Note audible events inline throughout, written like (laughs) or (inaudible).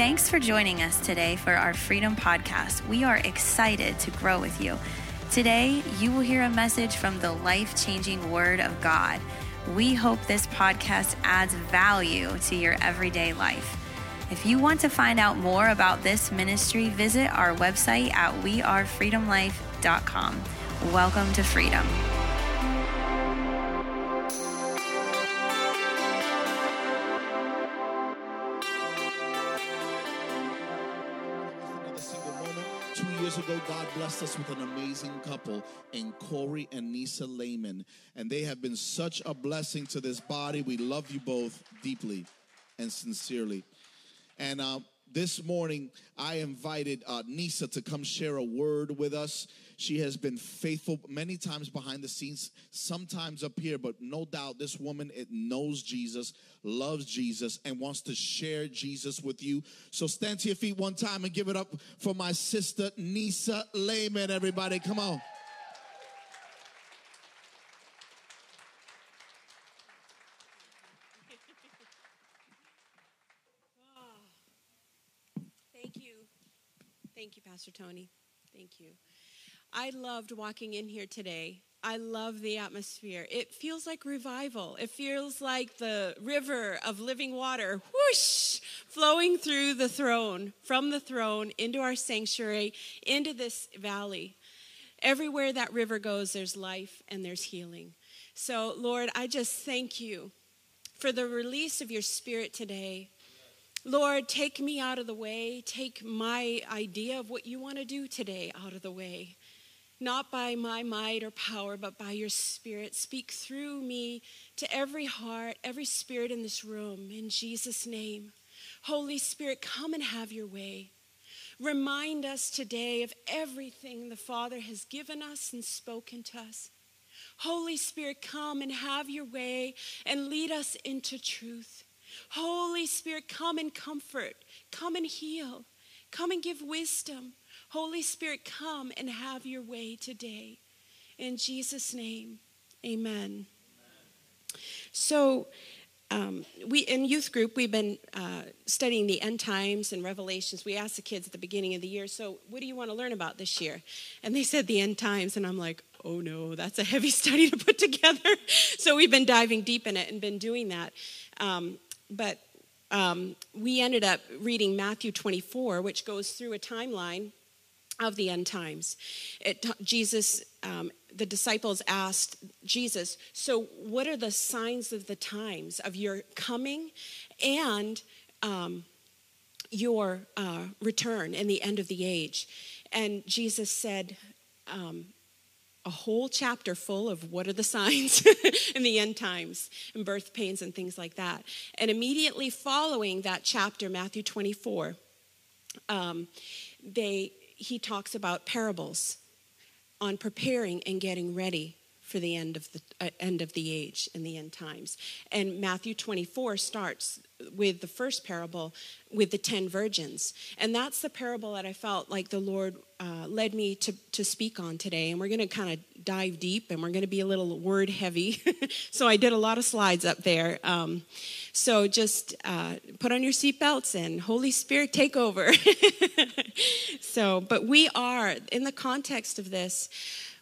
Thanks for joining us today for our Freedom Podcast. We are excited to grow with you. Today, you will hear a message from the life changing Word of God. We hope this podcast adds value to your everyday life. If you want to find out more about this ministry, visit our website at wearefreedomlife.com. Welcome to freedom. Blessed us with an amazing couple in Corey and Nisa Lehman. And they have been such a blessing to this body. We love you both deeply and sincerely. And uh, this morning, I invited uh, Nisa to come share a word with us. She has been faithful many times behind the scenes, sometimes up here, but no doubt this woman it knows Jesus, loves Jesus, and wants to share Jesus with you. So stand to your feet one time and give it up for my sister Nisa Lehman. Everybody, come on. (laughs) Ah. Thank you. Thank you, Pastor Tony. Thank you. I loved walking in here today. I love the atmosphere. It feels like revival. It feels like the river of living water, whoosh, flowing through the throne, from the throne into our sanctuary, into this valley. Everywhere that river goes, there's life and there's healing. So, Lord, I just thank you for the release of your spirit today. Lord, take me out of the way. Take my idea of what you want to do today out of the way. Not by my might or power, but by your spirit. Speak through me to every heart, every spirit in this room, in Jesus' name. Holy Spirit, come and have your way. Remind us today of everything the Father has given us and spoken to us. Holy Spirit, come and have your way and lead us into truth. Holy Spirit, come and comfort, come and heal, come and give wisdom. Holy Spirit, come and have your way today. In Jesus' name, amen. So, um, we in youth group we've been uh, studying the end times and revelations we asked the kids at the beginning of the year so what do you want to learn about this year and they said the end times and i'm like oh no that's a heavy (laughs) study to put together (laughs) so we've been diving deep in it and been doing that um, but um, we ended up reading matthew 24 which goes through a timeline of the end times. It, Jesus, um, the disciples asked Jesus, So, what are the signs of the times of your coming and um, your uh, return and the end of the age? And Jesus said, um, a whole chapter full of what are the signs (laughs) in the end times and birth pains and things like that. And immediately following that chapter, Matthew 24, um, they he talks about parables on preparing and getting ready for the end of the uh, end of the age and the end times. And Matthew 24 starts with the first parable with the 10 virgins. And that's the parable that I felt like the Lord uh, led me to, to speak on today. And we're going to kind of dive deep and we're going to be a little word heavy. (laughs) so I did a lot of slides up there. Um, so just uh, put on your seatbelts and Holy Spirit take over. (laughs) so, but we are, in the context of this,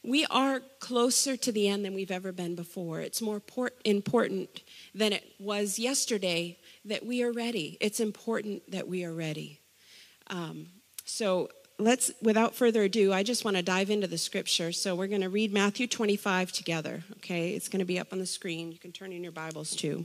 we are closer to the end than we've ever been before. It's more important than it was yesterday that we are ready. It's important that we are ready. Um, so let's, without further ado, I just want to dive into the scripture. So we're going to read Matthew 25 together, okay? It's going to be up on the screen. You can turn in your Bibles too.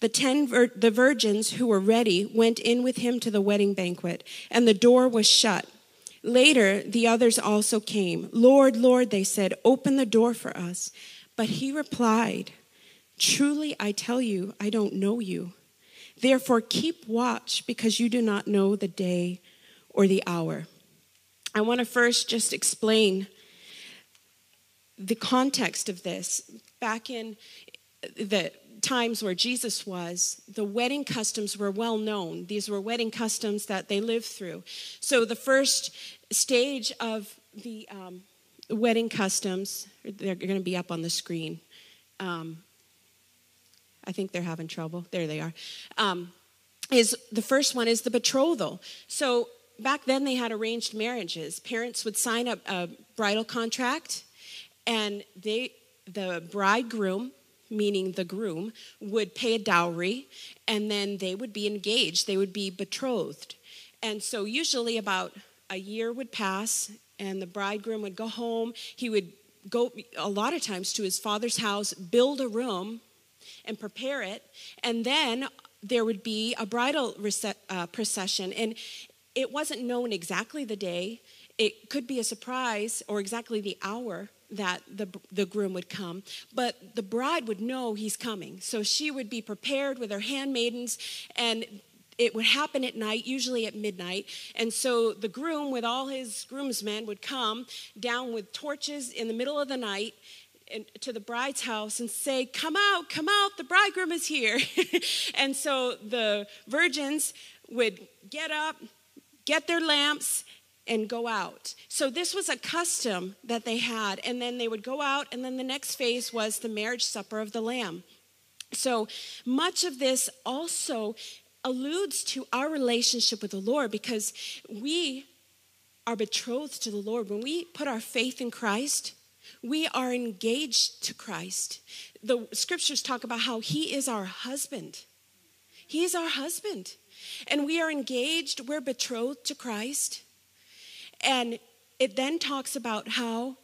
The ten vir- the virgins who were ready went in with him to the wedding banquet, and the door was shut. Later, the others also came. Lord, Lord, they said, open the door for us. But he replied, Truly I tell you, I don't know you. Therefore, keep watch because you do not know the day or the hour. I want to first just explain the context of this. Back in the times where Jesus was, the wedding customs were well known. These were wedding customs that they lived through. So the first stage of the um, wedding customs, they're going to be up on the screen. Um, I think they're having trouble. There they are. Um, is the first one is the betrothal. So back then they had arranged marriages. Parents would sign up a bridal contract, and they the bridegroom meaning the groom, would pay a dowry and then they would be engaged, they would be betrothed. And so, usually, about a year would pass and the bridegroom would go home. He would go a lot of times to his father's house, build a room, and prepare it. And then there would be a bridal uh, procession. And it wasn't known exactly the day, it could be a surprise or exactly the hour that the, the groom would come, but the bride would know he's coming. So she would be prepared with her handmaidens, and it would happen at night, usually at midnight. And so the groom, with all his groomsmen, would come down with torches in the middle of the night to the bride's house and say, Come out, come out, the bridegroom is here. (laughs) and so the virgins would get up, get their lamps, and go out. So this was a custom that they had. And then they would go out, and then the next phase was the marriage supper of the Lamb. So much of this also alludes to our relationship with the Lord because we are betrothed to the Lord. When we put our faith in Christ, we are engaged to Christ. The scriptures talk about how He is our husband. He is our husband. And we are engaged, we're betrothed to Christ. And it then talks about how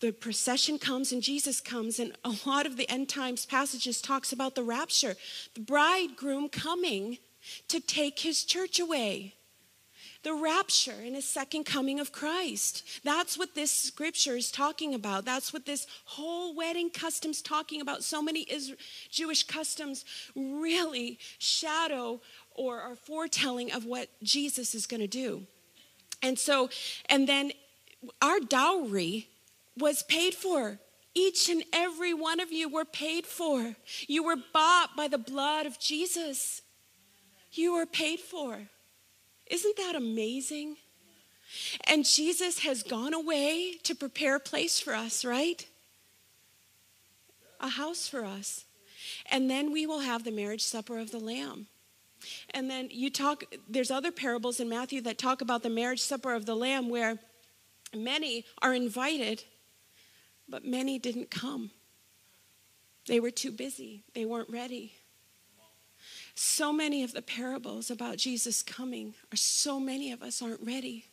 the procession comes and Jesus comes, and a lot of the end times passages talks about the rapture, the bridegroom coming to take his church away. The rapture and his second coming of Christ. That's what this scripture is talking about. That's what this whole wedding customs talking about. So many Israel, Jewish customs really shadow or are foretelling of what Jesus is going to do. And so, and then our dowry was paid for. Each and every one of you were paid for. You were bought by the blood of Jesus. You were paid for. Isn't that amazing? And Jesus has gone away to prepare a place for us, right? A house for us. And then we will have the marriage supper of the Lamb. And then you talk, there's other parables in Matthew that talk about the marriage supper of the Lamb where many are invited, but many didn't come. They were too busy, they weren't ready. So many of the parables about Jesus coming are so many of us aren't ready.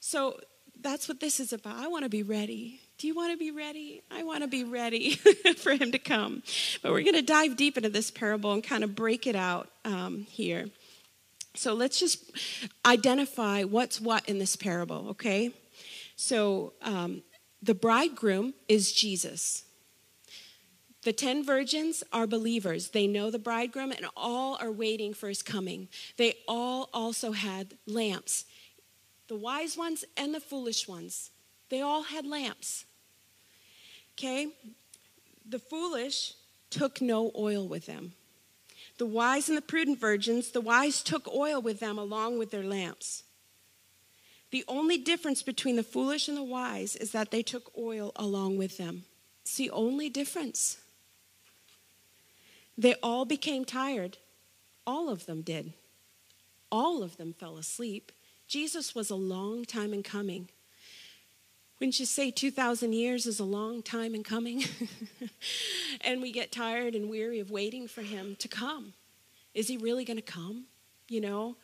So that's what this is about. I want to be ready. Do you want to be ready? I want to be ready (laughs) for him to come. But we're going to dive deep into this parable and kind of break it out um, here. So let's just identify what's what in this parable, okay? So um, the bridegroom is Jesus. The ten virgins are believers. They know the bridegroom and all are waiting for his coming. They all also had lamps the wise ones and the foolish ones. They all had lamps. Okay? The foolish took no oil with them. The wise and the prudent virgins, the wise took oil with them along with their lamps. The only difference between the foolish and the wise is that they took oil along with them. It's the only difference. They all became tired. All of them did. All of them fell asleep. Jesus was a long time in coming. Wouldn't you say 2,000 years is a long time in coming? (laughs) and we get tired and weary of waiting for him to come. Is he really going to come? You know,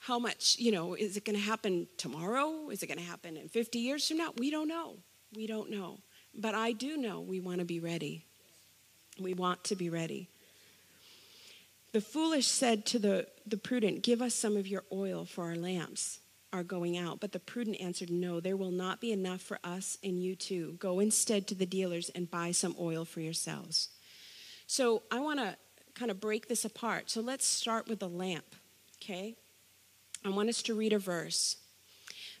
how much, you know, is it going to happen tomorrow? Is it going to happen in 50 years from now? We don't know. We don't know. But I do know we want to be ready. We want to be ready. The foolish said to the, the prudent, Give us some of your oil for our lamps are going out. But the prudent answered, No, there will not be enough for us and you too. Go instead to the dealers and buy some oil for yourselves. So I want to kind of break this apart. So let's start with the lamp, okay? I want us to read a verse.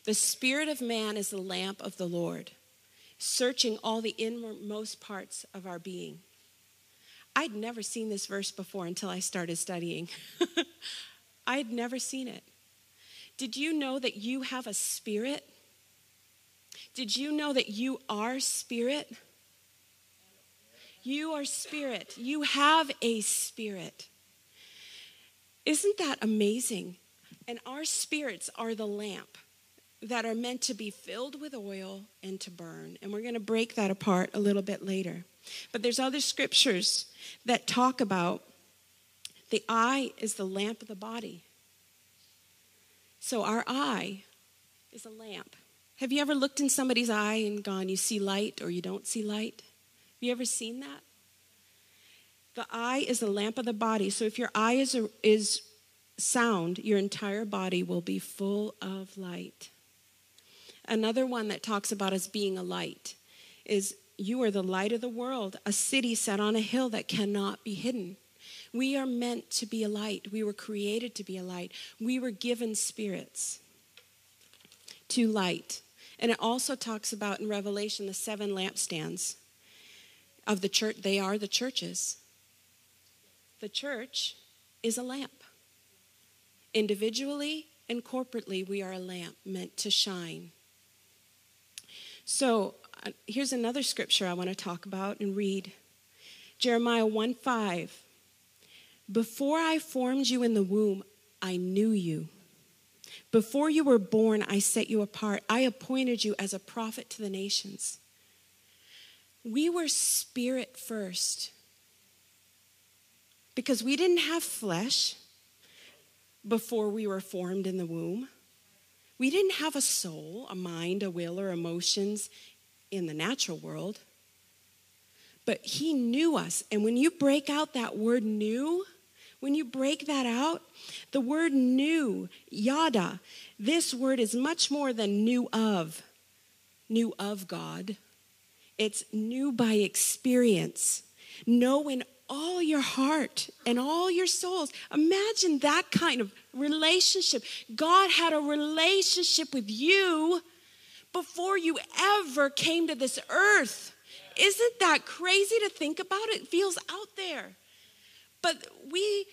The spirit of man is the lamp of the Lord, searching all the innermost parts of our being. I'd never seen this verse before until I started studying. (laughs) I had never seen it. Did you know that you have a spirit? Did you know that you are spirit? You are spirit. You have a spirit. Isn't that amazing? And our spirits are the lamp that are meant to be filled with oil and to burn. And we're going to break that apart a little bit later. But there's other scriptures that talk about the eye is the lamp of the body. So our eye is a lamp. Have you ever looked in somebody's eye and gone, you see light or you don't see light? Have you ever seen that? The eye is the lamp of the body. So if your eye is, a, is sound, your entire body will be full of light. Another one that talks about us being a light is you are the light of the world, a city set on a hill that cannot be hidden. We are meant to be a light. We were created to be a light. We were given spirits to light. And it also talks about in Revelation the seven lampstands of the church. They are the churches. The church is a lamp. Individually and corporately, we are a lamp meant to shine. So uh, here's another scripture I want to talk about and read Jeremiah 1 5. Before I formed you in the womb, I knew you. Before you were born, I set you apart. I appointed you as a prophet to the nations. We were spirit first because we didn't have flesh before we were formed in the womb. We didn't have a soul, a mind, a will, or emotions in the natural world. But He knew us. And when you break out that word knew, when you break that out, the word knew, yada, this word is much more than new of, new of God. It's new by experience. Know in all your heart and all your souls. Imagine that kind of relationship. God had a relationship with you before you ever came to this earth. Isn't that crazy to think about? It feels out there. But we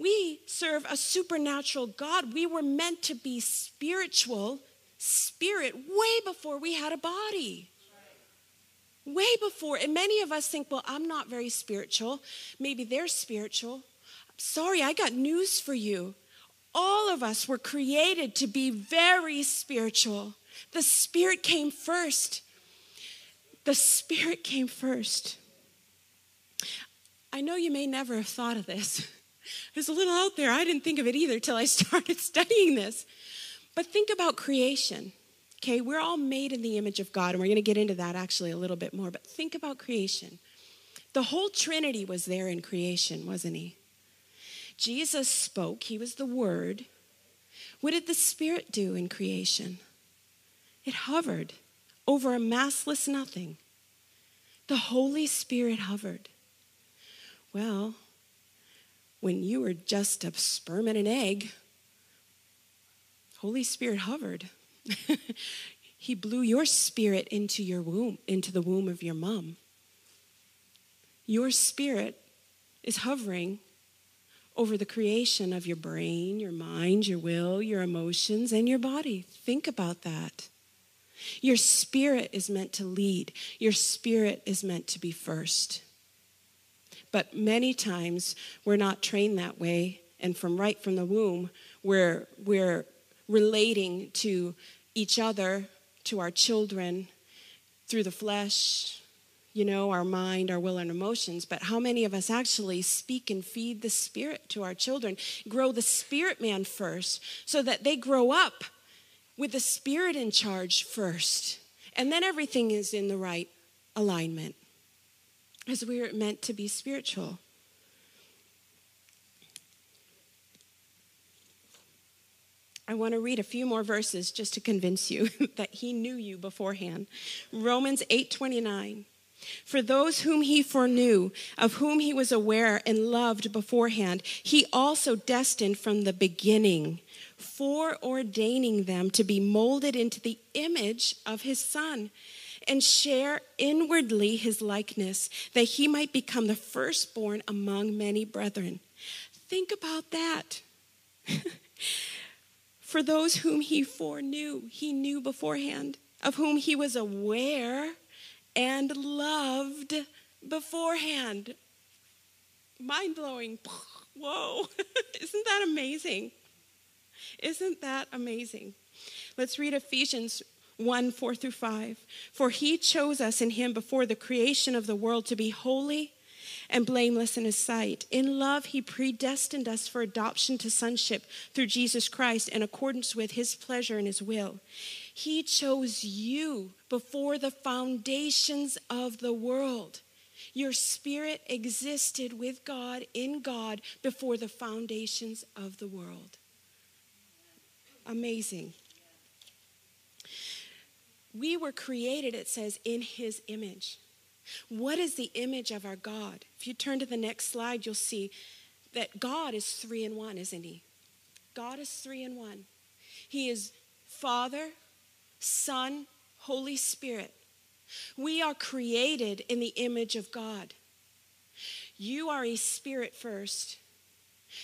we serve a supernatural God. We were meant to be spiritual, spirit, way before we had a body. Way before. And many of us think, well, I'm not very spiritual. Maybe they're spiritual. Sorry, I got news for you. All of us were created to be very spiritual. The Spirit came first. The Spirit came first. I know you may never have thought of this. (laughs) It's a little out there. I didn't think of it either till I (laughs) started studying this. But think about creation. Okay, we're all made in the image of God, and we're going to get into that actually a little bit more. But think about creation. The whole Trinity was there in creation, wasn't he? Jesus spoke, he was the Word. What did the Spirit do in creation? It hovered over a massless nothing. The Holy Spirit hovered. Well, when you were just a sperm and an egg, Holy Spirit hovered. (laughs) he blew your spirit into your womb, into the womb of your mom. Your spirit is hovering over the creation of your brain, your mind, your will, your emotions, and your body. Think about that. Your spirit is meant to lead, your spirit is meant to be first. But many times we're not trained that way, and from right from the womb, we're, we're relating to each other to our children through the flesh, you know, our mind, our will, and emotions, but how many of us actually speak and feed the Spirit to our children? Grow the Spirit man first so that they grow up with the Spirit in charge first. And then everything is in the right alignment as we are meant to be spiritual. I want to read a few more verses just to convince you (laughs) that he knew you beforehand. Romans 8:29. For those whom he foreknew, of whom he was aware and loved beforehand, he also destined from the beginning, foreordaining them to be molded into the image of his son and share inwardly his likeness, that he might become the firstborn among many brethren. Think about that. (laughs) For those whom he foreknew, he knew beforehand, of whom he was aware and loved beforehand. Mind blowing. (laughs) Whoa. (laughs) Isn't that amazing? Isn't that amazing? Let's read Ephesians 1 4 through 5. For he chose us in him before the creation of the world to be holy and blameless in his sight. In love, he predestined us for adoption to sonship through Jesus Christ in accordance with his pleasure and his will. He chose you before the foundations of the world. Your spirit existed with God in God before the foundations of the world. Amazing. We were created, it says, in his image. What is the image of our God? If you turn to the next slide, you'll see that God is three in one, isn't he? God is three in one. He is Father, Son, Holy Spirit. We are created in the image of God. You are a spirit first.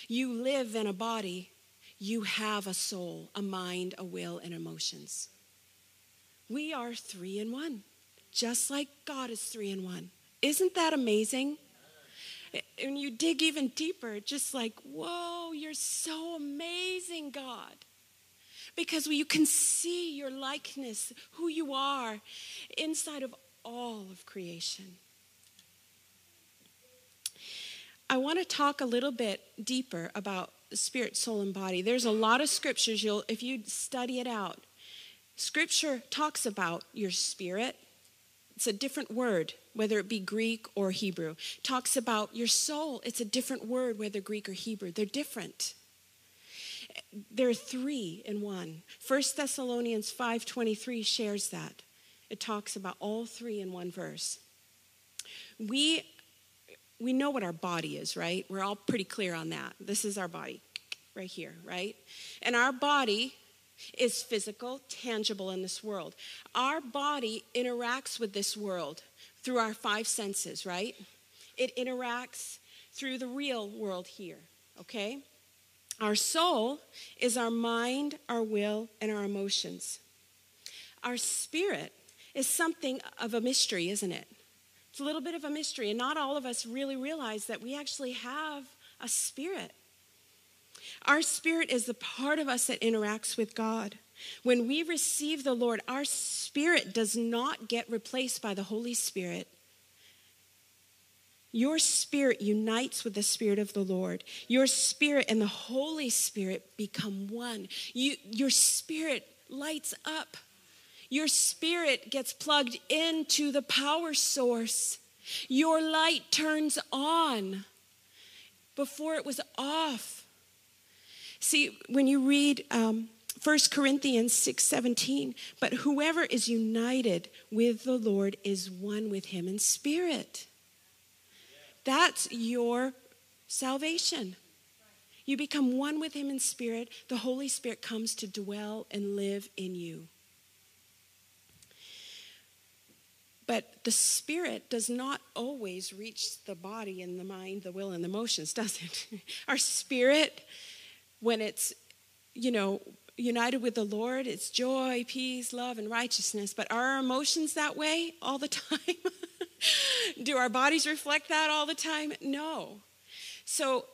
You live in a body. You have a soul, a mind, a will, and emotions. We are three in one just like God is three in one. Isn't that amazing? And you dig even deeper, just like, whoa, you're so amazing, God. Because you can see your likeness, who you are, inside of all of creation. I want to talk a little bit deeper about spirit, soul, and body. There's a lot of scriptures you'll if you study it out. Scripture talks about your spirit, it's a different word, whether it be Greek or Hebrew. Talks about your soul. It's a different word, whether Greek or Hebrew. They're different. There are three in one. 1 Thessalonians 5.23 shares that. It talks about all three in one verse. We, we know what our body is, right? We're all pretty clear on that. This is our body right here, right? And our body is physical, tangible in this world. Our body interacts with this world through our five senses, right? It interacts through the real world here, okay? Our soul is our mind, our will, and our emotions. Our spirit is something of a mystery, isn't it? It's a little bit of a mystery, and not all of us really realize that we actually have a spirit. Our spirit is the part of us that interacts with God. When we receive the Lord, our spirit does not get replaced by the Holy Spirit. Your spirit unites with the spirit of the Lord. Your spirit and the Holy Spirit become one. You, your spirit lights up. Your spirit gets plugged into the power source. Your light turns on before it was off. See, when you read um, 1 Corinthians 6 17, but whoever is united with the Lord is one with him in spirit. That's your salvation. You become one with him in spirit. The Holy Spirit comes to dwell and live in you. But the spirit does not always reach the body and the mind, the will, and the emotions, (laughs) does it? Our spirit when it's, you know, united with the Lord, it's joy, peace, love, and righteousness. But are our emotions that way all the (laughs) time? Do our bodies reflect that all the time? No. So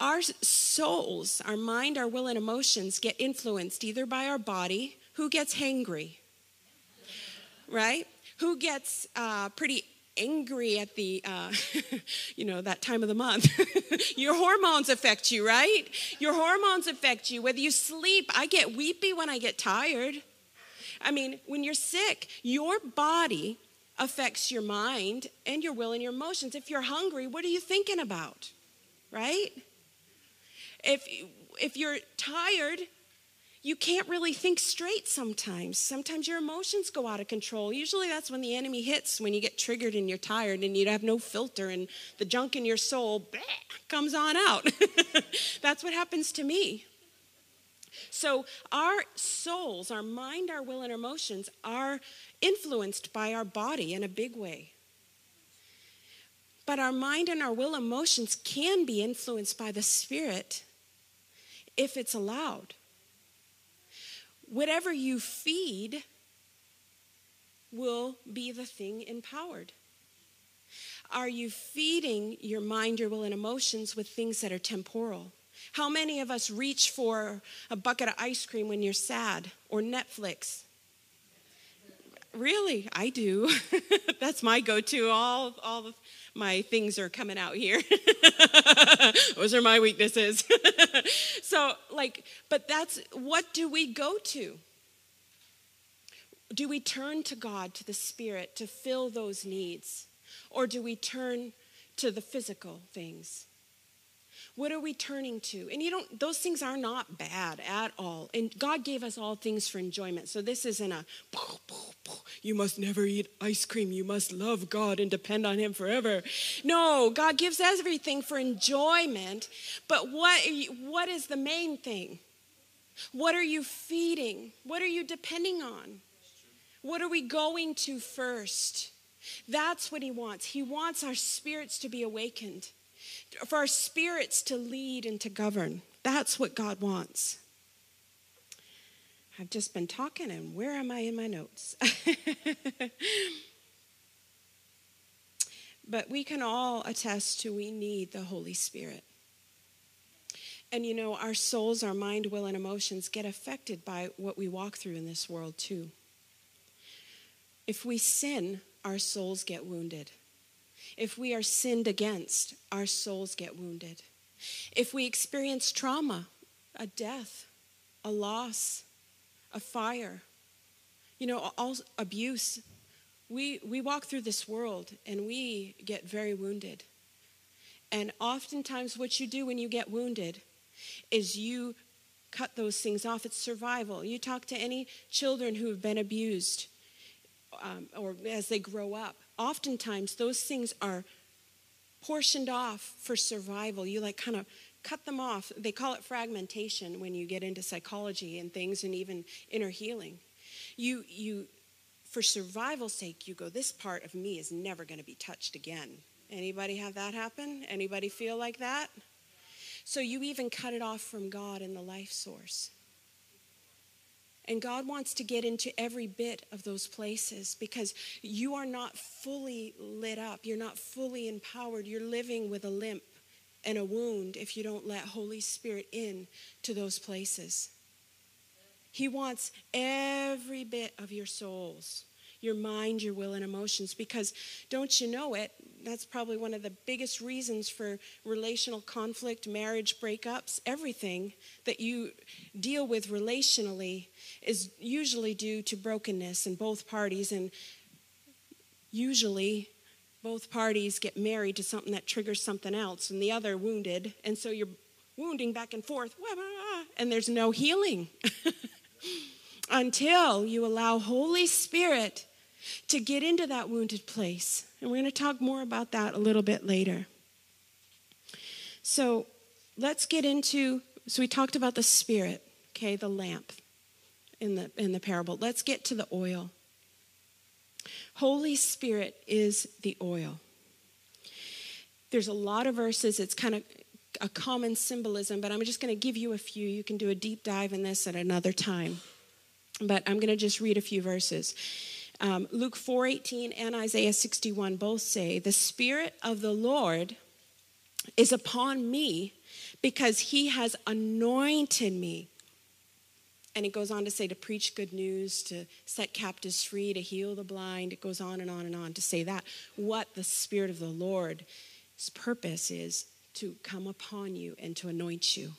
our souls, our mind, our will, and emotions get influenced either by our body. Who gets hangry? right? Who gets uh, pretty angry at the, uh, (laughs) you know, that time of the month. (laughs) Your hormones affect you, right? Your hormones affect you. Whether you sleep, I get weepy when I get tired. I mean, when you're sick, your body affects your mind and your will and your emotions. If you're hungry, what are you thinking about? Right? If if you're tired, you can't really think straight sometimes. Sometimes your emotions go out of control. Usually that's when the enemy hits, when you get triggered and you're tired and you have no filter and the junk in your soul bleh, (laughs) comes on out. (laughs) that's what happens to me. So our souls, our mind, our will, and our emotions are influenced by our body in a big way. But our mind and our will emotions can be influenced by the Spirit if it's allowed whatever you feed will be the thing empowered. Are you feeding your mind, your will, and emotions with things that are temporal? How many of us reach for a bucket of ice cream when you're sad or Netflix? Really, I do. (laughs) That's my go-to. All, all my things are coming out here. (laughs) Those are my weaknesses. (laughs) so, like, but that's what do we go to? Do we turn to God, to the Spirit, to fill those needs? Or do we turn to the physical things? What are we turning to? And you don't, those things are not bad at all. And God gave us all things for enjoyment. So this isn't a, you must never eat ice cream. You must love God and depend on Him forever. No, God gives everything for enjoyment. But what, you, what is the main thing? What are you feeding? What are you depending on? What are we going to first? That's what He wants. He wants our spirits to be awakened for our spirits to lead and to govern. That's what God wants. I've just been talking, and where am I in my notes? (laughs) but we can all attest to we need the Holy Spirit. And you know, our souls, our mind, will, and emotions get affected by what we walk through in this world, too. If we sin, our souls get wounded. If we are sinned against, our souls get wounded. If we experience trauma, a death, a loss, a fire, you know, all abuse, we, we walk through this world and we get very wounded. And oftentimes, what you do when you get wounded is you cut those things off. It's survival. You talk to any children who have been abused um, or as they grow up, oftentimes those things are portioned off for survival. You like kind of cut them off. They call it fragmentation when you get into psychology and things and even inner healing. You you for survival's sake you go this part of me is never going to be touched again. Anybody have that happen? Anybody feel like that? So you even cut it off from God and the life source. And God wants to get into every bit of those places because you are not fully lit up. You're not fully empowered. You're living with a limp and a wound if you don't let Holy Spirit in to those places. He wants every bit of your souls your mind, your will, and emotions. Because don't you know it? That's probably one of the biggest reasons for relational conflict, marriage breakups, everything that you deal with relationally is usually due to brokenness in both parties. And usually, both parties get married to something that triggers something else, and the other wounded. And so you're wounding back and forth, and there's no healing. (laughs) until you allow Holy Spirit to get into that wounded place. And we're going to talk more about that a little bit later. So let's get into so we talked about the spirit, okay, the lamp in the in the parable. Let's get to the oil. Holy Spirit is the oil. There's a lot of verses. It's kind of a common symbolism, but I'm just going to give you a few. You can do a deep dive in this at another time. But I'm going to just read a few verses. Um, Luke 4:18 and Isaiah 61 both say, "The spirit of the Lord is upon me because he has anointed me." And it goes on to say to preach good news, to set captives free, to heal the blind. It goes on and on and on to say that. What the Spirit of the Lord's purpose is to come upon you and to anoint you,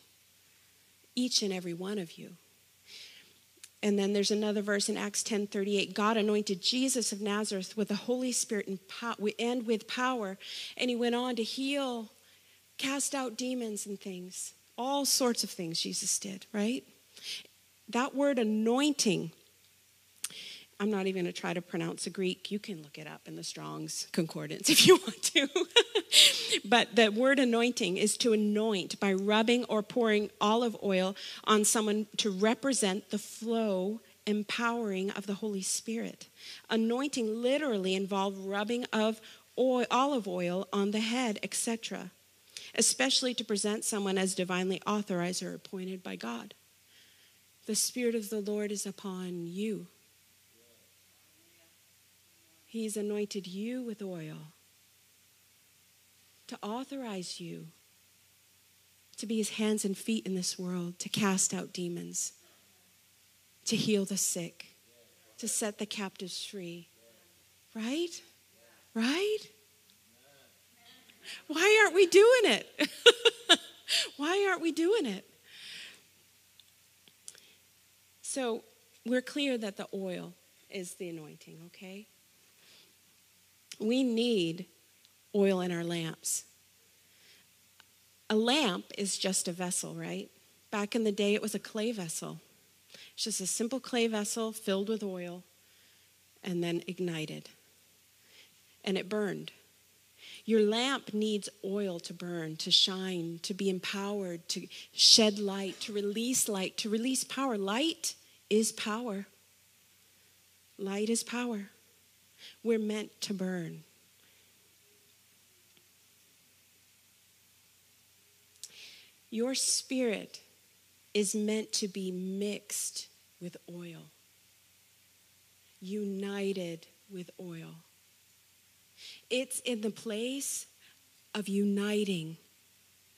each and every one of you. And then there's another verse in Acts 10:38. God anointed Jesus of Nazareth with the Holy Spirit and, and with power, and he went on to heal, cast out demons and things. All sorts of things Jesus did, right? That word anointing I'm not even going to try to pronounce the Greek. You can look it up in the Strong's Concordance (laughs) if you want to. But the word anointing is to anoint by rubbing or pouring olive oil on someone to represent the flow empowering of the Holy Spirit. Anointing literally involved rubbing of oil, olive oil on the head, etc., especially to present someone as divinely authorized or appointed by God. The Spirit of the Lord is upon you He's anointed you with oil to authorize you to be his hands and feet in this world, to cast out demons, to heal the sick, to set the captives free. Right? Right? Why aren't we doing it? (laughs) Why aren't we doing it? So we're clear that the oil is the anointing, okay? We need oil in our lamps. A lamp is just a vessel, right? Back in the day, it was a clay vessel. It's just a simple clay vessel filled with oil and then ignited. And it burned. Your lamp needs oil to burn, to shine, to be empowered, to shed light, to release light, to release power. Light is power. Light is power. We're meant to burn. Your spirit is meant to be mixed with oil, united with oil. It's in the place of uniting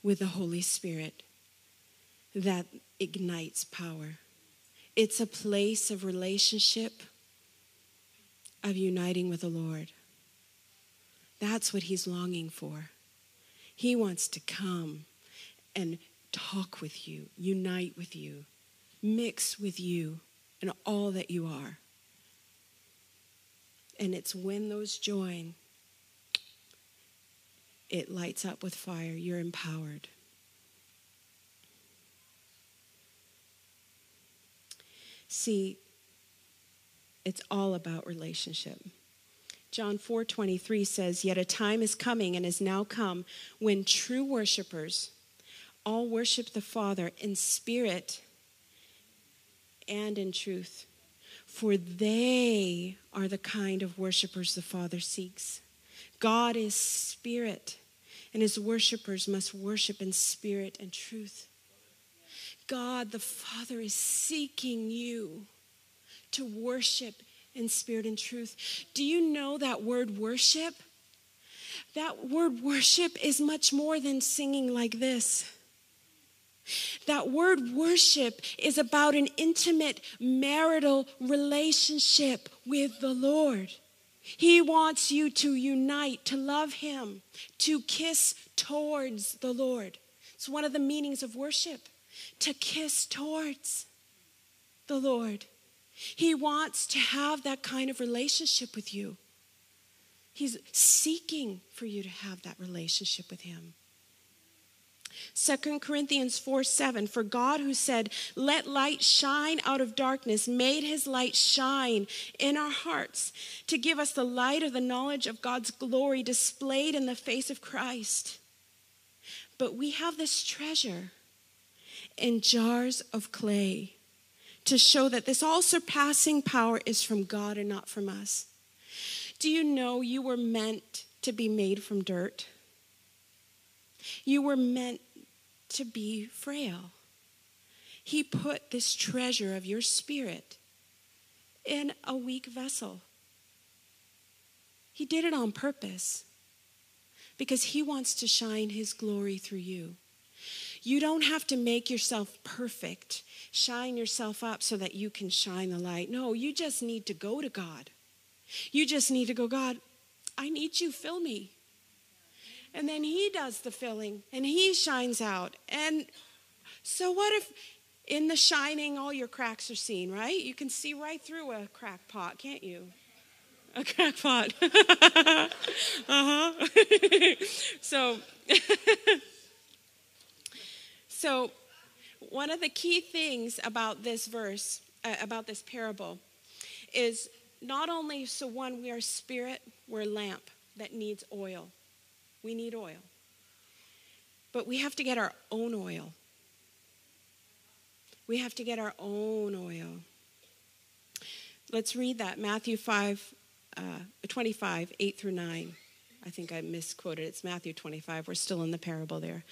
with the Holy Spirit that ignites power. It's a place of relationship of uniting with the Lord. That's what he's longing for. He wants to come and talk with you, unite with you, mix with you and all that you are. And it's when those join, it lights up with fire. You're empowered. See, it's all about relationship. John 4:23 says, "Yet a time is coming and has now come when true worshipers all worship the Father in spirit and in truth, for they are the kind of worshipers the Father seeks. God is spirit, and his worshipers must worship in spirit and truth. God the Father is seeking you to worship in spirit and truth. Do you know that word worship? That word worship is much more than singing like this. That word worship is about an intimate marital relationship with the Lord. He wants you to unite, to love Him, to kiss towards the Lord. It's one of the meanings of worship, to kiss towards the Lord. He wants to have that kind of relationship with you. He's seeking for you to have that relationship with Him. 2 Corinthians 4 7, for God who said, Let light shine out of darkness, made his light shine in our hearts to give us the light of the knowledge of God's glory displayed in the face of Christ. But we have this treasure in jars of clay to show that this all surpassing power is from God and not from us. Do you know you were meant to be made from dirt? You were meant to be frail. He put this treasure of your spirit in a weak vessel. He did it on purpose because He wants to shine His glory through you. You don't have to make yourself perfect, shine yourself up so that you can shine the light. No, you just need to go to God. You just need to go, God, I need you, fill me. And then He does the filling and He shines out. And so, what if in the shining all your cracks are seen, right? You can see right through a crack pot, can't you? A crack pot. (laughs) uh huh. (laughs) so, (laughs) so, one of the key things about this verse, uh, about this parable, is not only so one, we are spirit, we're lamp that needs oil. We need oil. But we have to get our own oil. We have to get our own oil. Let's read that Matthew 5, uh, 25, 8 through 9. I think I misquoted. It's Matthew 25. We're still in the parable there.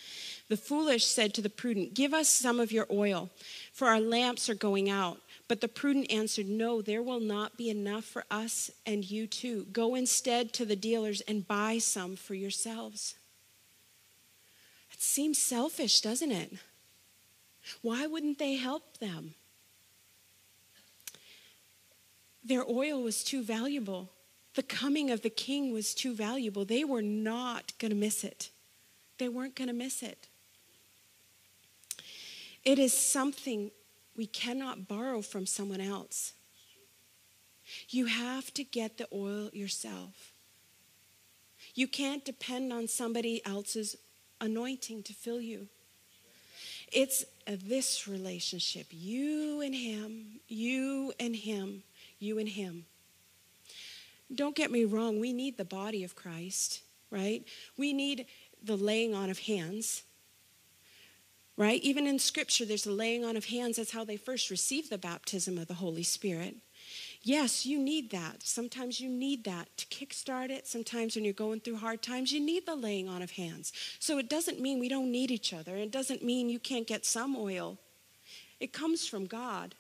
The foolish said to the prudent, Give us some of your oil, for our lamps are going out. But the prudent answered, No, there will not be enough for us and you too. Go instead to the dealers and buy some for yourselves. It seems selfish, doesn't it? Why wouldn't they help them? Their oil was too valuable. The coming of the king was too valuable. They were not going to miss it. They weren't going to miss it. It is something we cannot borrow from someone else. You have to get the oil yourself. You can't depend on somebody else's anointing to fill you. It's this relationship you and him, you and him, you and him. Don't get me wrong, we need the body of Christ, right? We need the laying on of hands, right? Even in Scripture, there's a laying on of hands. That's how they first received the baptism of the Holy Spirit. Yes, you need that. Sometimes you need that to kickstart it. Sometimes when you're going through hard times, you need the laying on of hands. So it doesn't mean we don't need each other. It doesn't mean you can't get some oil. It comes from God,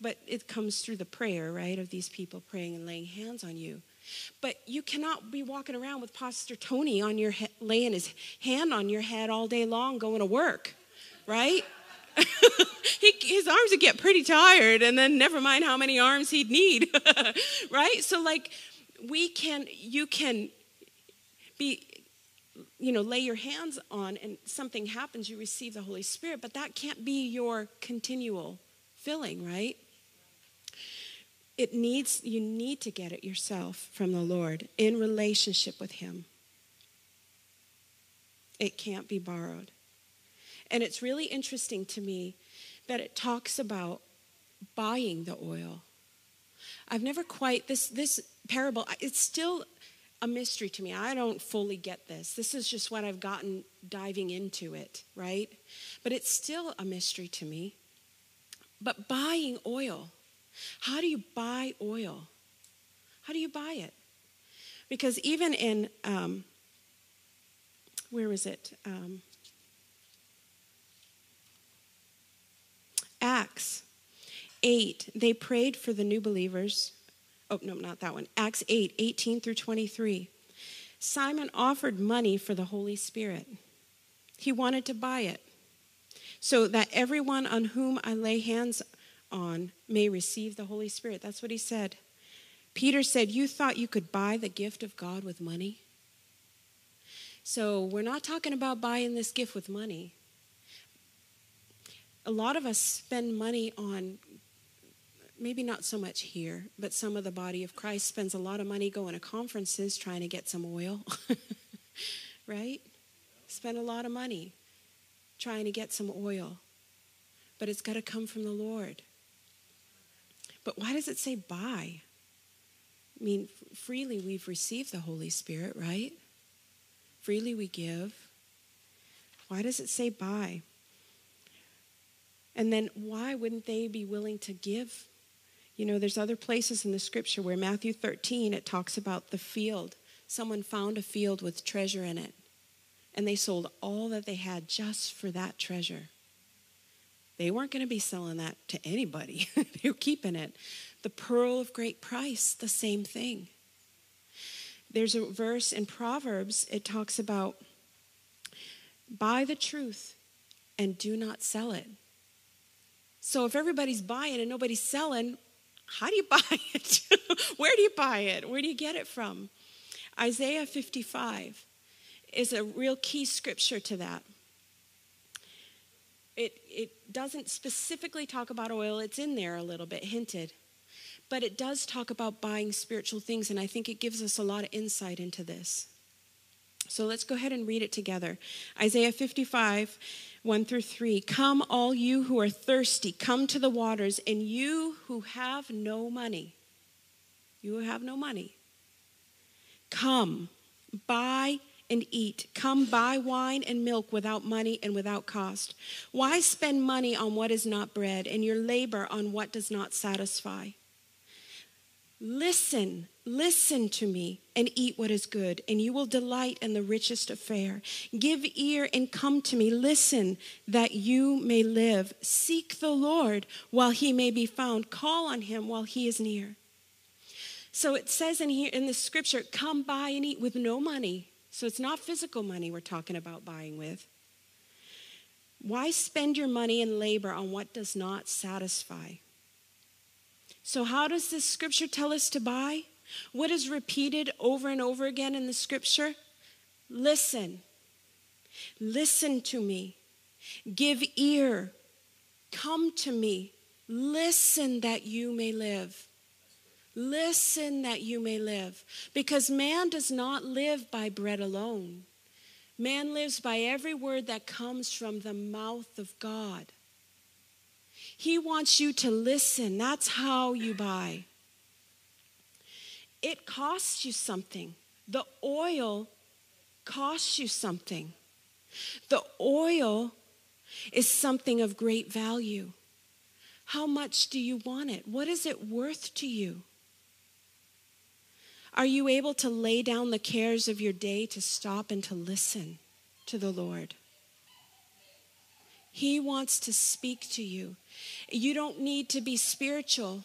but it comes through the prayer, right, of these people praying and laying hands on you. But you cannot be walking around with Pastor Tony on your he- laying his hand on your head all day long going to work, right? (laughs) he, his arms would get pretty tired, and then never mind how many arms he'd need, (laughs) right? So, like, we can, you can be, you know, lay your hands on, and something happens, you receive the Holy Spirit, but that can't be your continual filling, right? It needs, you need to get it yourself from the Lord in relationship with Him. It can't be borrowed. And it's really interesting to me that it talks about buying the oil. I've never quite this this parable it's still a mystery to me. I don't fully get this. This is just what I've gotten diving into it, right? But it's still a mystery to me. But buying oil, how do you buy oil? How do you buy it? Because even in, um, where was it? Um, Acts 8, they prayed for the new believers. Oh, no, not that one. Acts 8, 18 through 23. Simon offered money for the Holy Spirit. He wanted to buy it so that everyone on whom I lay hands on may receive the Holy Spirit. That's what he said. Peter said, You thought you could buy the gift of God with money? So we're not talking about buying this gift with money a lot of us spend money on maybe not so much here, but some of the body of Christ spends a lot of money going to conferences trying to get some oil, (laughs) right? Spend a lot of money trying to get some oil, but it's got to come from the Lord. But why does it say buy? I mean, freely we've received the Holy Spirit, right? Freely we give. Why does it say buy? And then why wouldn't they be willing to give? You know, there's other places in the scripture where Matthew 13 it talks about the field. Someone found a field with treasure in it, and they sold all that they had just for that treasure. They weren't going to be selling that to anybody. (laughs) they were keeping it. The pearl of great price, the same thing. There's a verse in Proverbs, it talks about buy the truth and do not sell it. So if everybody's buying and nobody's selling, how do you (laughs) buy it? Where do you buy it? Where do you get it from? Isaiah 55 is a real key scripture to that. It, it doesn't specifically talk about oil, it's in there a little bit, hinted. But it does talk about buying spiritual things, and I think it gives us a lot of insight into this. So let's go ahead and read it together. Isaiah 55, 1 through 3. Come, all you who are thirsty, come to the waters, and you who have no money, you who have no money, come, buy and eat. Come buy wine and milk without money and without cost. Why spend money on what is not bread and your labor on what does not satisfy? Listen, listen to me and eat what is good, and you will delight in the richest of fare. Give ear and come to me. Listen that you may live. Seek the Lord while he may be found. Call on him while he is near. So it says in here in the scripture, come buy and eat with no money so it's not physical money we're talking about buying with. Why spend your money and labor on what does not satisfy? So, how does this scripture tell us to buy? What is repeated over and over again in the scripture? Listen. Listen to me. Give ear. Come to me. Listen that you may live. Listen that you may live. Because man does not live by bread alone, man lives by every word that comes from the mouth of God. He wants you to listen. That's how you buy. It costs you something. The oil costs you something. The oil is something of great value. How much do you want it? What is it worth to you? Are you able to lay down the cares of your day to stop and to listen to the Lord? He wants to speak to you. You don't need to be spiritual.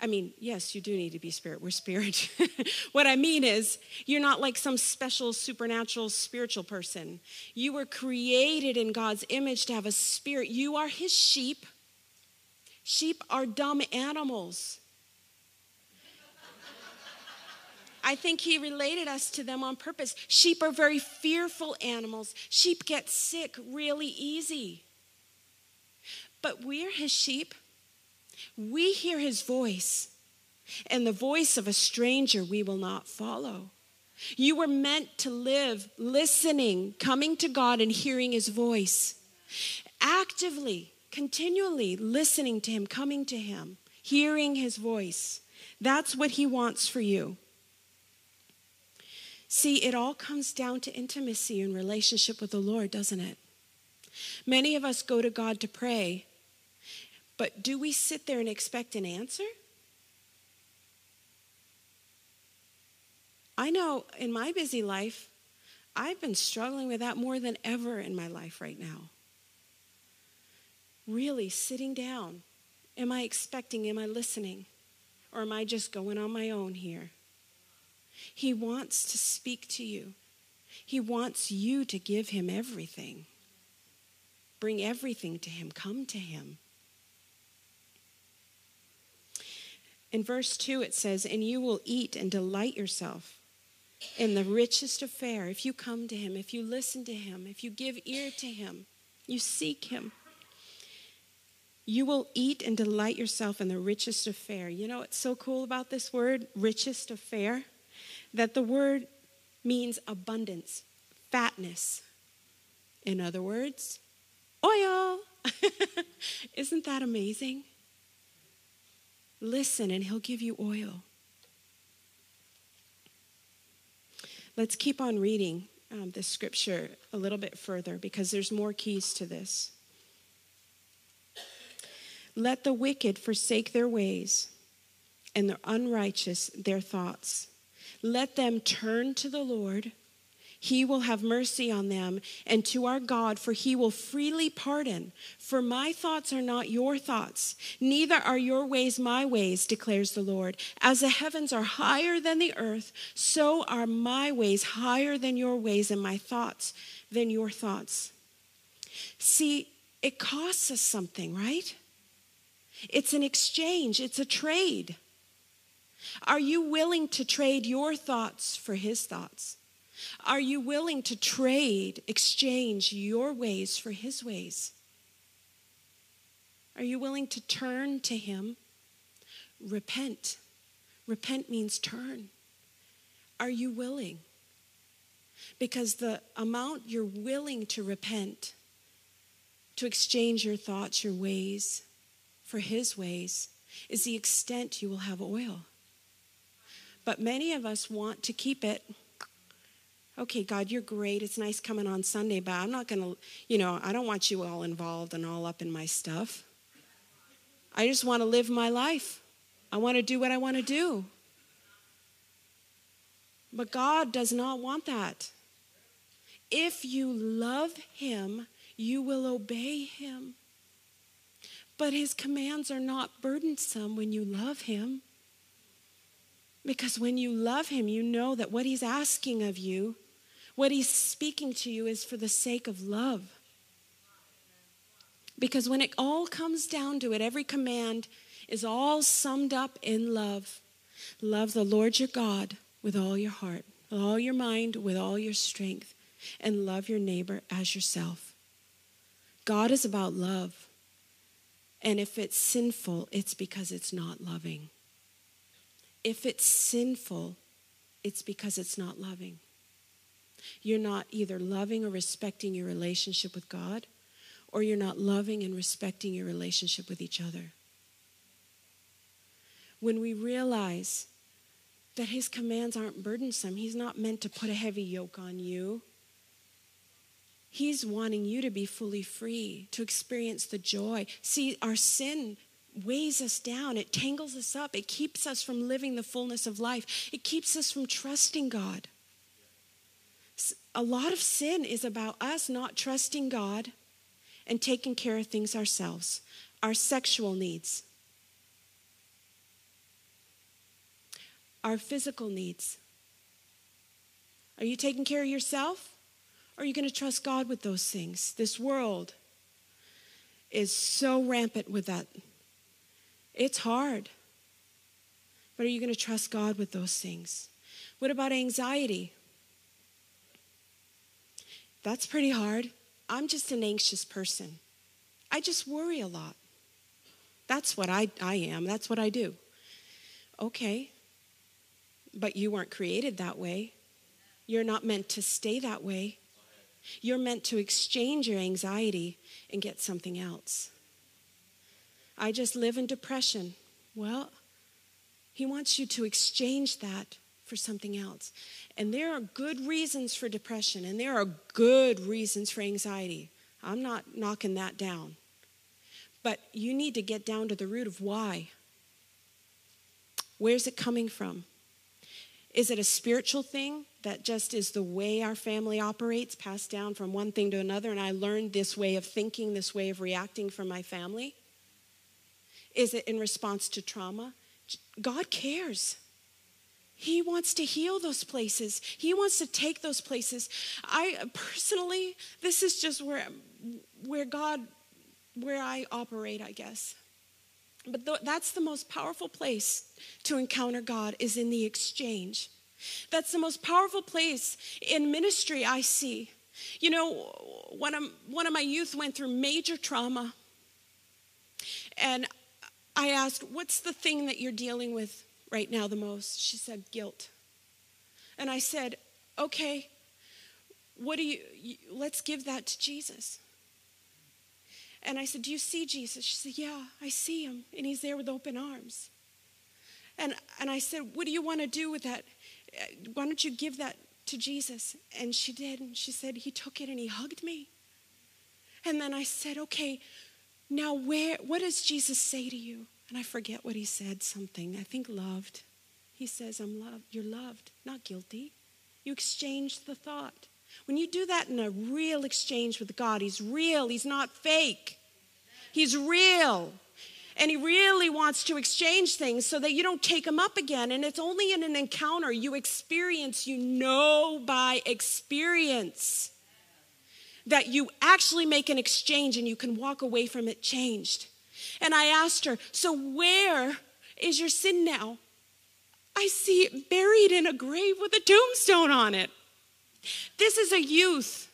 I mean, yes, you do need to be spirit. We're spirit. (laughs) what I mean is, you're not like some special supernatural spiritual person. You were created in God's image to have a spirit. You are his sheep. Sheep are dumb animals. I think he related us to them on purpose. Sheep are very fearful animals. Sheep get sick really easy. But we're his sheep. We hear his voice, and the voice of a stranger we will not follow. You were meant to live listening, coming to God, and hearing his voice. Actively, continually listening to him, coming to him, hearing his voice. That's what he wants for you. See, it all comes down to intimacy and relationship with the Lord, doesn't it? Many of us go to God to pray, but do we sit there and expect an answer? I know in my busy life, I've been struggling with that more than ever in my life right now. Really sitting down. Am I expecting? Am I listening? Or am I just going on my own here? He wants to speak to you. He wants you to give him everything. Bring everything to him. Come to him. In verse 2, it says, And you will eat and delight yourself in the richest of fare if you come to him, if you listen to him, if you give ear to him, you seek him. You will eat and delight yourself in the richest of fare. You know what's so cool about this word, richest of fare? that the word means abundance, fatness. In other words, oil. (laughs) Isn't that amazing? Listen, and he'll give you oil. Let's keep on reading um, the scripture a little bit further because there's more keys to this. Let the wicked forsake their ways and the unrighteous their thoughts. Let them turn to the Lord. He will have mercy on them and to our God, for he will freely pardon. For my thoughts are not your thoughts, neither are your ways my ways, declares the Lord. As the heavens are higher than the earth, so are my ways higher than your ways, and my thoughts than your thoughts. See, it costs us something, right? It's an exchange, it's a trade. Are you willing to trade your thoughts for his thoughts? Are you willing to trade, exchange your ways for his ways? Are you willing to turn to him? Repent. Repent means turn. Are you willing? Because the amount you're willing to repent, to exchange your thoughts, your ways for his ways, is the extent you will have oil. But many of us want to keep it. Okay, God, you're great. It's nice coming on Sunday, but I'm not going to, you know, I don't want you all involved and all up in my stuff. I just want to live my life. I want to do what I want to do. But God does not want that. If you love Him, you will obey Him. But His commands are not burdensome when you love Him. Because when you love Him, you know that what He's asking of you, what He's speaking to you, is for the sake of love. Because when it all comes down to it, every command is all summed up in love. Love the Lord your God with all your heart, with all your mind, with all your strength, and love your neighbor as yourself. God is about love. And if it's sinful, it's because it's not loving. If it's sinful, it's because it's not loving. You're not either loving or respecting your relationship with God, or you're not loving and respecting your relationship with each other. When we realize that His commands aren't burdensome, He's not meant to put a heavy yoke on you. He's wanting you to be fully free, to experience the joy. See, our sin weighs us down, it tangles us up, it keeps us from living the fullness of life, it keeps us from trusting God. A lot of sin is about us not trusting God and taking care of things ourselves, our sexual needs, our physical needs. Are you taking care of yourself? Or are you going to trust God with those things? This world is so rampant with that. It's hard. But are you going to trust God with those things? What about anxiety? That's pretty hard. I'm just an anxious person. I just worry a lot. That's what I, I am. That's what I do. Okay. But you weren't created that way. You're not meant to stay that way. You're meant to exchange your anxiety and get something else. I just live in depression. Well, he wants you to exchange that for something else. And there are good reasons for depression, and there are good reasons for anxiety. I'm not knocking that down. But you need to get down to the root of why. Where's it coming from? Is it a spiritual thing that just is the way our family operates, passed down from one thing to another, and I learned this way of thinking, this way of reacting from my family? Is it in response to trauma? God cares. He wants to heal those places. He wants to take those places. I personally, this is just where, where God, where I operate, I guess. But th- that's the most powerful place to encounter God is in the exchange. That's the most powerful place in ministry I see. You know, one of, one of my youth went through major trauma. And I asked, What's the thing that you're dealing with right now the most? She said, Guilt. And I said, Okay, what do you, you let's give that to Jesus. And I said, Do you see Jesus? She said, Yeah, I see him. And he's there with open arms. And, and I said, What do you want to do with that? Why don't you give that to Jesus? And she did. And she said, He took it and he hugged me. And then I said, Okay, now where, what does Jesus say to you? And I forget what he said, something, I think loved. He says, I'm loved. You're loved, not guilty. You exchange the thought. When you do that in a real exchange with God, He's real, He's not fake. He's real. And He really wants to exchange things so that you don't take them up again. And it's only in an encounter you experience, you know by experience. that you actually make an exchange and you can walk away from it changed. And I asked her, So where is your sin now? I see it buried in a grave with a tombstone on it. This is a youth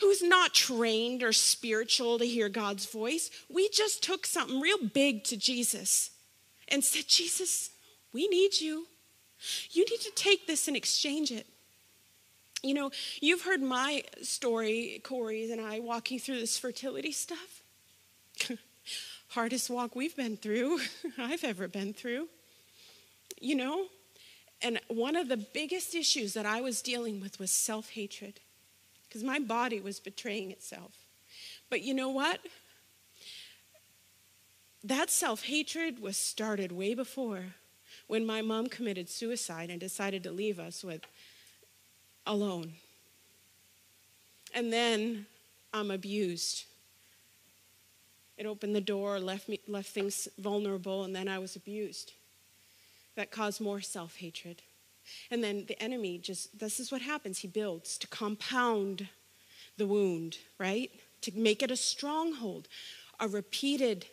who's not trained or spiritual to hear God's voice. We just took something real big to Jesus and said, Jesus, we need you. You need to take this and exchange it. You know, you've heard my story, Corey and I, walking through this fertility stuff. (laughs) Hardest walk we've been through, (laughs) I've ever been through. You know, and one of the biggest issues that I was dealing with was self hatred because my body was betraying itself. But you know what? That self hatred was started way before when my mom committed suicide and decided to leave us with alone. And then I'm abused. It opened the door, left me left things vulnerable, and then I was abused. That caused more self-hatred. And then the enemy just this is what happens. He builds to compound the wound, right? To make it a stronghold. A repeated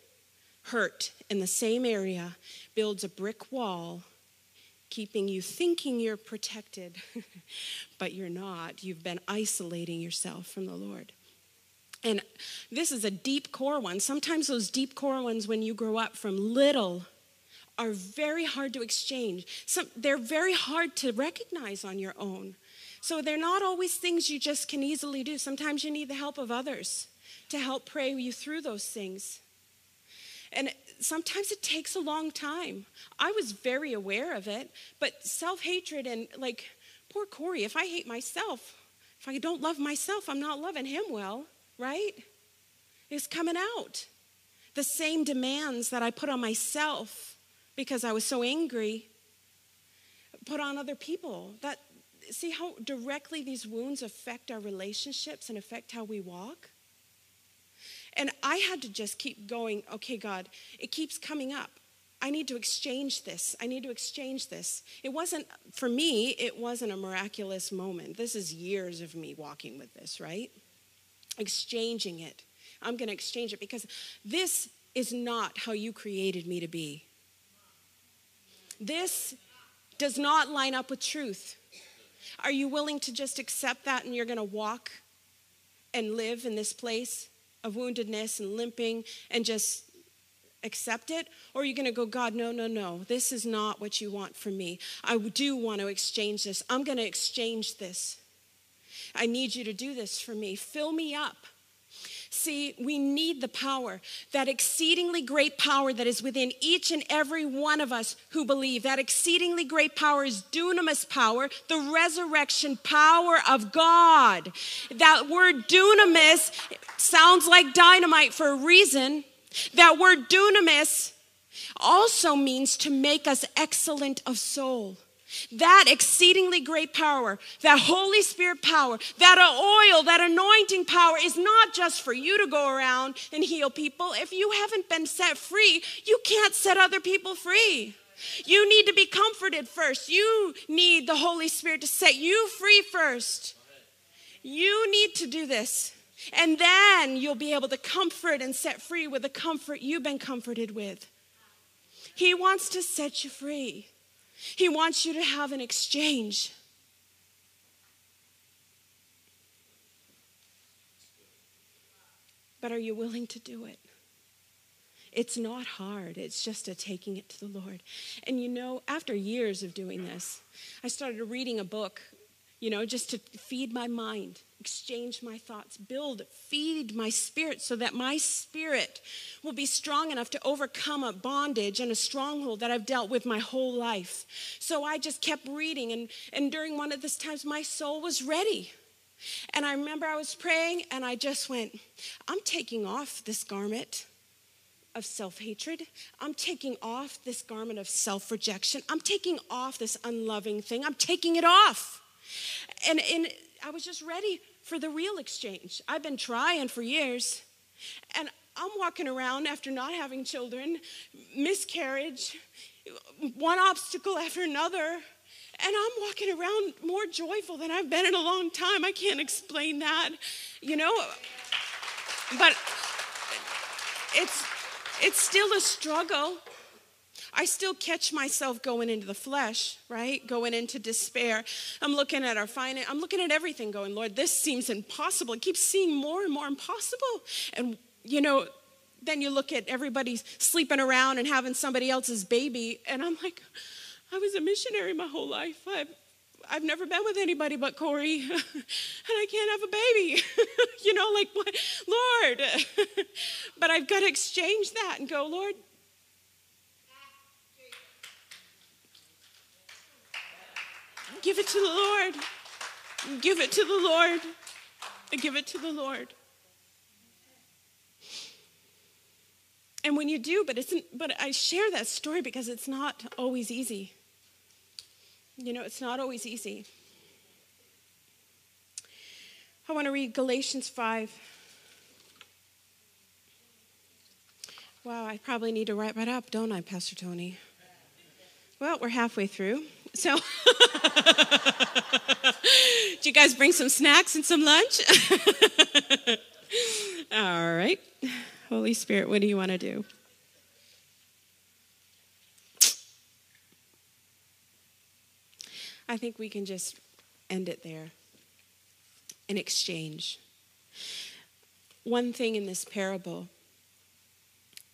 hurt in the same area builds a brick wall, keeping you thinking you're protected, (laughs) but you're not. You've been isolating yourself from the Lord. And this is a deep core one. Sometimes those deep core ones, when you grow up from little, are very hard to exchange. Some, they're very hard to recognize on your own. So they're not always things you just can easily do. Sometimes you need the help of others to help pray you through those things. And sometimes it takes a long time. I was very aware of it, but self hatred and like, poor Corey, if I hate myself, if I don't love myself, I'm not loving him well, right? It's coming out. The same demands that I put on myself because I was so angry, put on other people. That see how directly these wounds affect our relationships and affect how we walk? And I had to just keep going, okay, God, it keeps coming up. I need to exchange this. I need to exchange this. It wasn't, for me, it wasn't a miraculous moment. This is years of me walking with this, right? Exchanging it. I'm going to exchange it because this is not how you created me to be. This does not line up with truth. Are you willing to just accept that and you're going to walk and live in this place? of woundedness and limping and just accept it? Or are you going to go, God, no, no, no, this is not what you want from me. I do want to exchange this. I'm going to exchange this. I need you to do this for me. Fill me up. See, we need the power, that exceedingly great power that is within each and every one of us who believe. That exceedingly great power is dunamis power, the resurrection power of God. That word dunamis sounds like dynamite for a reason. That word dunamis also means to make us excellent of soul. That exceedingly great power, that Holy Spirit power, that oil, that anointing power is not just for you to go around and heal people. If you haven't been set free, you can't set other people free. You need to be comforted first. You need the Holy Spirit to set you free first. You need to do this. And then you'll be able to comfort and set free with the comfort you've been comforted with. He wants to set you free. He wants you to have an exchange. But are you willing to do it? It's not hard. It's just a taking it to the Lord. And you know, after years of doing this, I started reading a book you know, just to feed my mind, exchange my thoughts, build, feed my spirit so that my spirit will be strong enough to overcome a bondage and a stronghold that I've dealt with my whole life. So I just kept reading, and, and during one of these times, my soul was ready. And I remember I was praying, and I just went, I'm taking off this garment of self hatred. I'm taking off this garment of self rejection. I'm taking off this unloving thing. I'm taking it off. And, and I was just ready for the real exchange. I've been trying for years. And I'm walking around after not having children, miscarriage, one obstacle after another. And I'm walking around more joyful than I've been in a long time. I can't explain that, you know? But it's it's still a struggle. I still catch myself going into the flesh, right? Going into despair. I'm looking at our finance, I'm looking at everything going, Lord, this seems impossible. I keep seeing more and more impossible. And, you know, then you look at everybody sleeping around and having somebody else's baby, and I'm like, I was a missionary my whole life. I've, I've never been with anybody but Corey, (laughs) and I can't have a baby. (laughs) you know, like, what? Lord. (laughs) but I've got to exchange that and go, Lord, give it to the Lord. Give it to the Lord. Give it to the Lord. And when you do, but it's but I share that story because it's not always easy. You know, it's not always easy. I want to read Galatians 5. Wow, I probably need to wrap it up, don't I, Pastor Tony? Well, we're halfway through. So, (laughs) did you guys bring some snacks and some lunch? (laughs) All right. Holy Spirit, what do you want to do? I think we can just end it there in exchange. One thing in this parable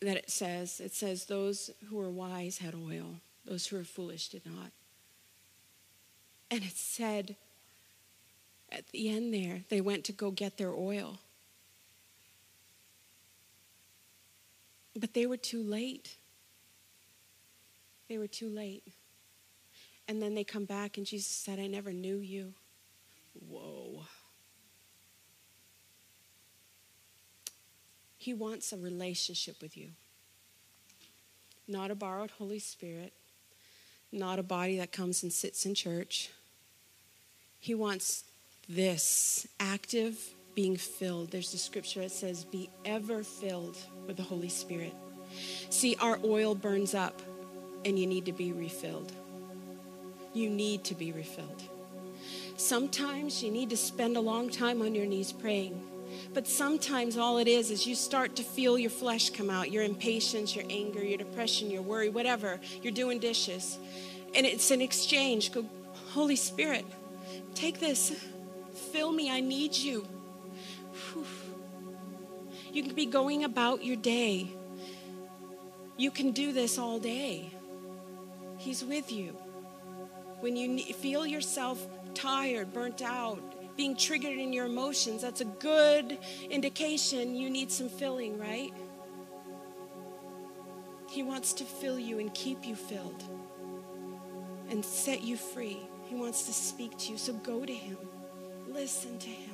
that it says it says, Those who were wise had oil, those who were foolish did not. And it said at the end there, they went to go get their oil. But they were too late. They were too late. And then they come back, and Jesus said, I never knew you. Whoa. He wants a relationship with you, not a borrowed Holy Spirit, not a body that comes and sits in church. He wants this active being filled. There's a scripture that says, Be ever filled with the Holy Spirit. See, our oil burns up and you need to be refilled. You need to be refilled. Sometimes you need to spend a long time on your knees praying. But sometimes all it is is you start to feel your flesh come out your impatience, your anger, your depression, your worry, whatever. You're doing dishes. And it's an exchange. Go, Holy Spirit, take this. Fill me. I need you. Whew. You can be going about your day. You can do this all day. He's with you. When you feel yourself tired, burnt out, being triggered in your emotions, that's a good indication you need some filling, right? He wants to fill you and keep you filled and set you free. He wants to speak to you. So go to Him, listen to Him.